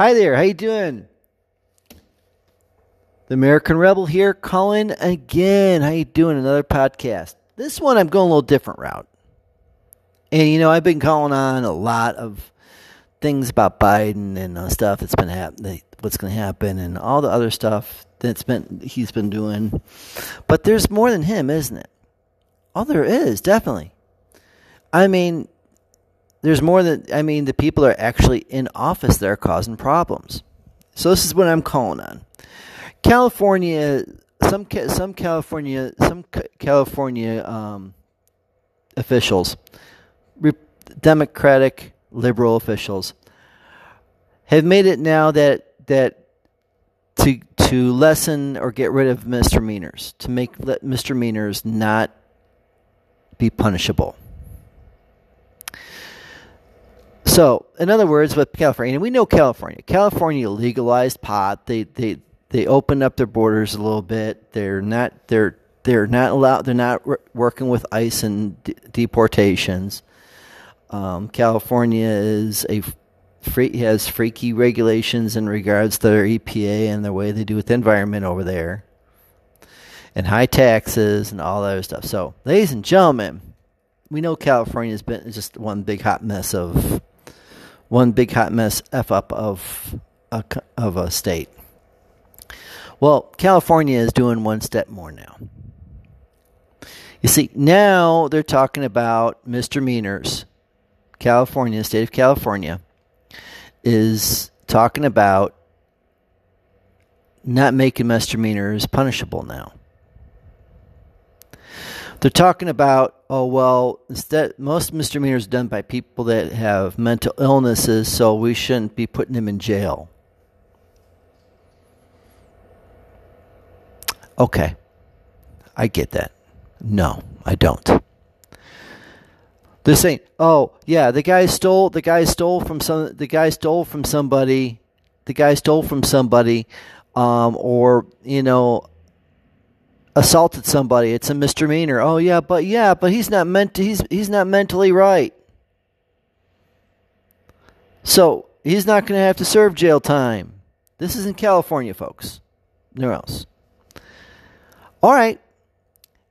Hi there, how you doing? The American Rebel here, calling again. How you doing? Another podcast. This one I'm going a little different route. And you know, I've been calling on a lot of things about Biden and uh, stuff that's been happening, what's going to happen, and all the other stuff that's been he's been doing. But there's more than him, isn't it? Oh, there is definitely. I mean, there's more than I mean. The people are actually in office that are causing problems. So this is what I'm calling on. California, some some California, some California um, officials, Democratic liberal officials, have made it now that that to to lessen or get rid of misdemeanors, to make misdemeanors not be punishable. So, in other words, with California, we know California. California legalized pot. They they they opened up their borders a little bit. They're not they're they're not allowed. They're not re- working with ICE and de- deportations. Um, California is a free, has freaky regulations in regards to their EPA and the way they do with the environment over there, and high taxes and all that other stuff. So, ladies and gentlemen, we know California has been just one big hot mess of one big hot mess f up of a, of a state. Well, California is doing one step more now. You see, now they're talking about misdemeanors. California, the state of California, is talking about not making misdemeanors punishable now. They're talking about, oh well, instead most misdemeanors done by people that have mental illnesses, so we shouldn't be putting them in jail. Okay. I get that. No, I don't. They're saying, "Oh, yeah, the guy stole the guy stole from some the guy stole from somebody, the guy stole from somebody um, or, you know, assaulted somebody. It's a misdemeanor. Oh yeah, but yeah, but he's not meant to, he's he's not mentally right. So he's not going to have to serve jail time. This is in California, folks. Nowhere else. All right.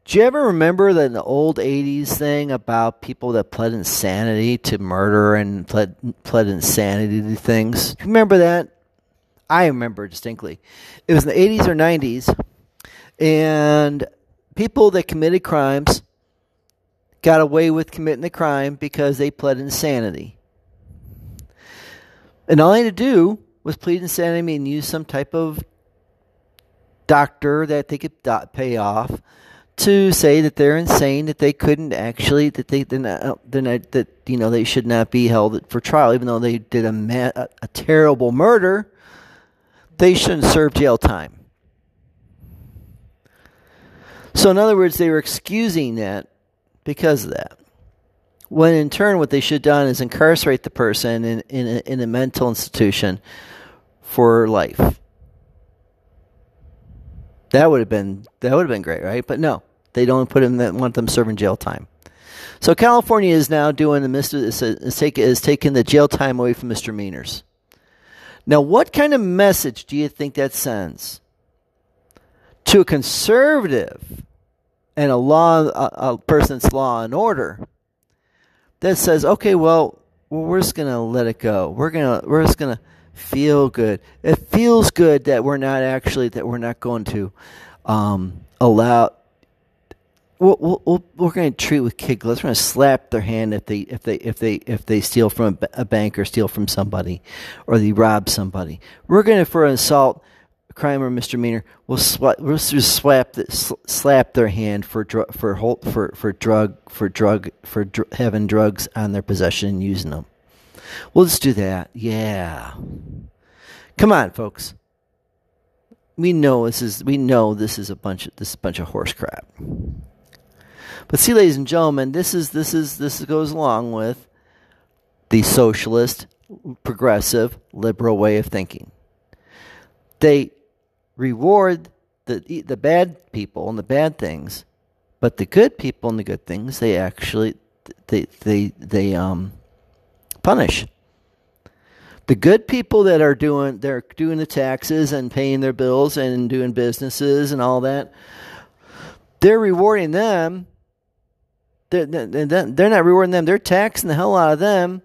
Do you ever remember that in the old '80s thing about people that pled insanity to murder and pled pled insanity to things? Remember that? I remember distinctly. It was in the '80s or '90s and people that committed crimes got away with committing the crime because they pled insanity. And all I had to do was plead insanity and use some type of doctor that they could pay off to say that they're insane, that they couldn't actually, that they they're not, they're not, that you know they should not be held for trial, even though they did a, ma- a, a terrible murder. They shouldn't serve jail time. So, in other words, they were excusing that because of that. When in turn, what they should have done is incarcerate the person in, in, a, in a mental institution for life. That would have been that would have been great, right? But no, they don't put them want them serving jail time. So California is now doing the is, is, take, is taking the jail time away from misdemeanors. Now, what kind of message do you think that sends? to a conservative and a law a, a person's law and order that says, okay, well, we're just gonna let it go. We're gonna we're just gonna feel good. It feels good that we're not actually that we're not going to um, allow. We'll, we'll, we're going to treat with kid gloves. We're going to slap their hand if they if they if they if they steal from a, a bank or steal from somebody, or they rob somebody. We're going to for assault crime or misdemeanor, we'll, sw- we'll slap the, sl- slap their hand for dr- for for for drug for drug for dr- having drugs on their possession and using them. We'll just do that. Yeah. Come on, folks. We know this is we know this is a bunch of this is a bunch of horse crap. But see, ladies and gentlemen, this is this is this goes along with the socialist, progressive, liberal way of thinking. They reward the the bad people and the bad things, but the good people and the good things they actually they they they um punish. The good people that are doing they're doing the taxes and paying their bills and doing businesses and all that, they're rewarding them. They're, they're not rewarding them. They're taxing the hell out of them.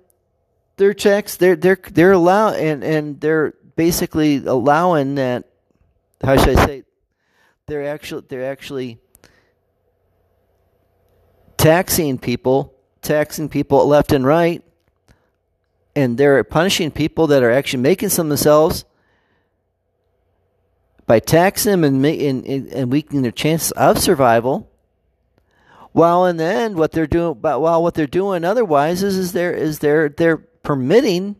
Their checks, they're they're they're allow and and they're basically allowing that. How should I say? They're actually they're actually taxing people, taxing people left and right, and they're punishing people that are actually making some themselves by taxing them and, and, and weakening their chances of survival. While in the end, what they're doing, but while what they're doing otherwise is, is they're is they're they're permitting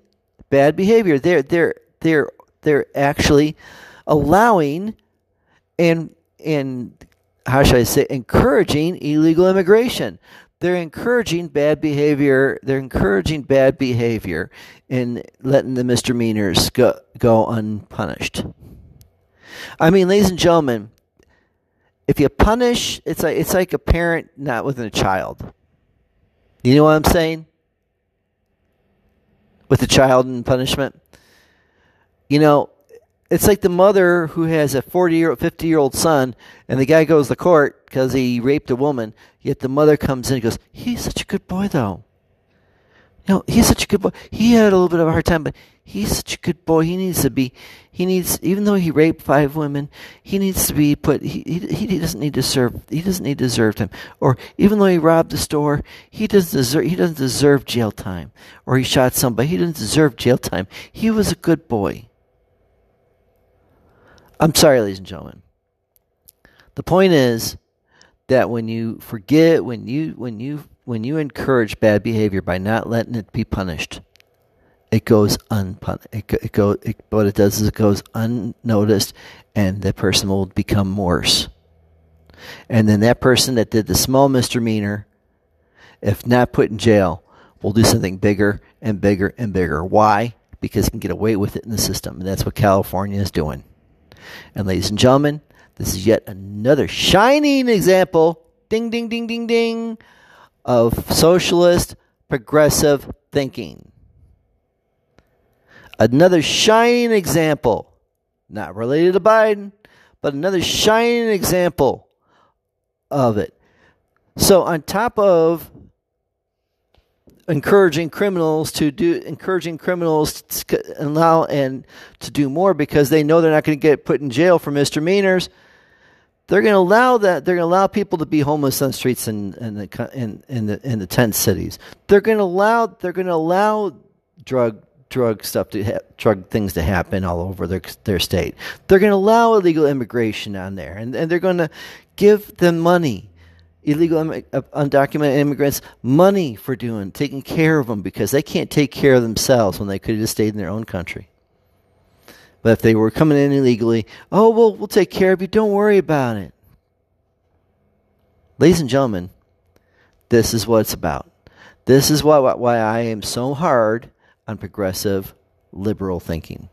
bad behavior. They're they're they're they're actually allowing and and how should I say, encouraging illegal immigration. They're encouraging bad behavior. They're encouraging bad behavior in letting the misdemeanors go, go unpunished. I mean, ladies and gentlemen, if you punish, it's like it's like a parent not with a child. You know what I'm saying? With a child and punishment. You know, it's like the mother who has a 40 year 50 year old son and the guy goes to court because he raped a woman yet the mother comes in and goes he's such a good boy though. You know he's such a good boy. He had a little bit of a hard time but he's such a good boy. He needs to be he needs even though he raped five women he needs to be put he he, he doesn't need to serve he doesn't need to serve time or even though he robbed the store he doesn't deserve he doesn't deserve jail time. Or he shot somebody he doesn't deserve jail time. He was a good boy I'm sorry, ladies and gentlemen. The point is that when you forget, when you when you when you encourage bad behavior by not letting it be punished, it goes unpunished. It, it go, it, what it does is it goes unnoticed, and the person will become worse. And then that person that did the small misdemeanor, if not put in jail, will do something bigger and bigger and bigger. Why? Because he can get away with it in the system, and that's what California is doing. And ladies and gentlemen, this is yet another shining example, ding, ding, ding, ding, ding, of socialist progressive thinking. Another shining example, not related to Biden, but another shining example of it. So, on top of encouraging criminals to do encouraging criminals to allow and to do more because they know they're not going to get put in jail for misdemeanors. They're going to allow that. They're going to allow people to be homeless on streets in in the in, in the in the tent cities. They're going to allow. They're going to allow drug drug stuff to ha- drug things to happen all over their their state. They're going to allow illegal immigration on there, and and they're going to give them money illegal uh, undocumented immigrants money for doing taking care of them because they can't take care of themselves when they could have stayed in their own country. But if they were coming in illegally, oh well, we'll take care of you. Don't worry about it. Ladies and gentlemen, this is what it's about. This is why why I am so hard on progressive liberal thinking.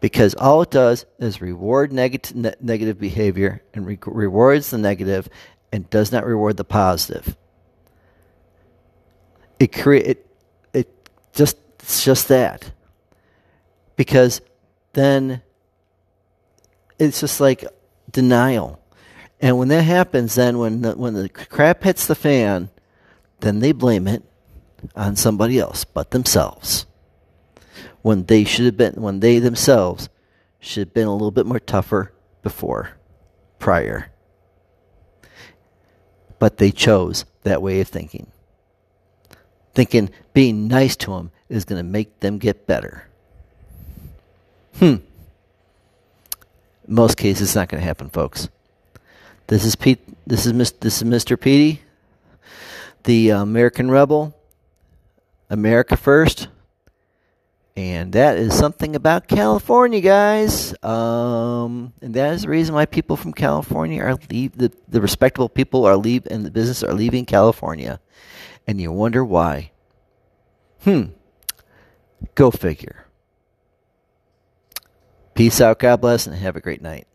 Because all it does is reward negative, ne- negative behavior and re- rewards the negative and does not reward the positive. It create it, it just it's just that. Because then it's just like denial. And when that happens, then when the, when the crap hits the fan, then they blame it on somebody else but themselves. When they should have been, when they themselves should have been a little bit more tougher before, prior but they chose that way of thinking. Thinking being nice to them is going to make them get better. Hmm. In most cases, it's not going to happen, folks. This is Pete. This is Mr. This is Mr. Petey, the American rebel. America first. And that is something about California, guys. Um, and that is the reason why people from California are leave the, the respectable people are leave and the business are leaving California. And you wonder why. Hmm. Go figure. Peace out, God bless, and have a great night.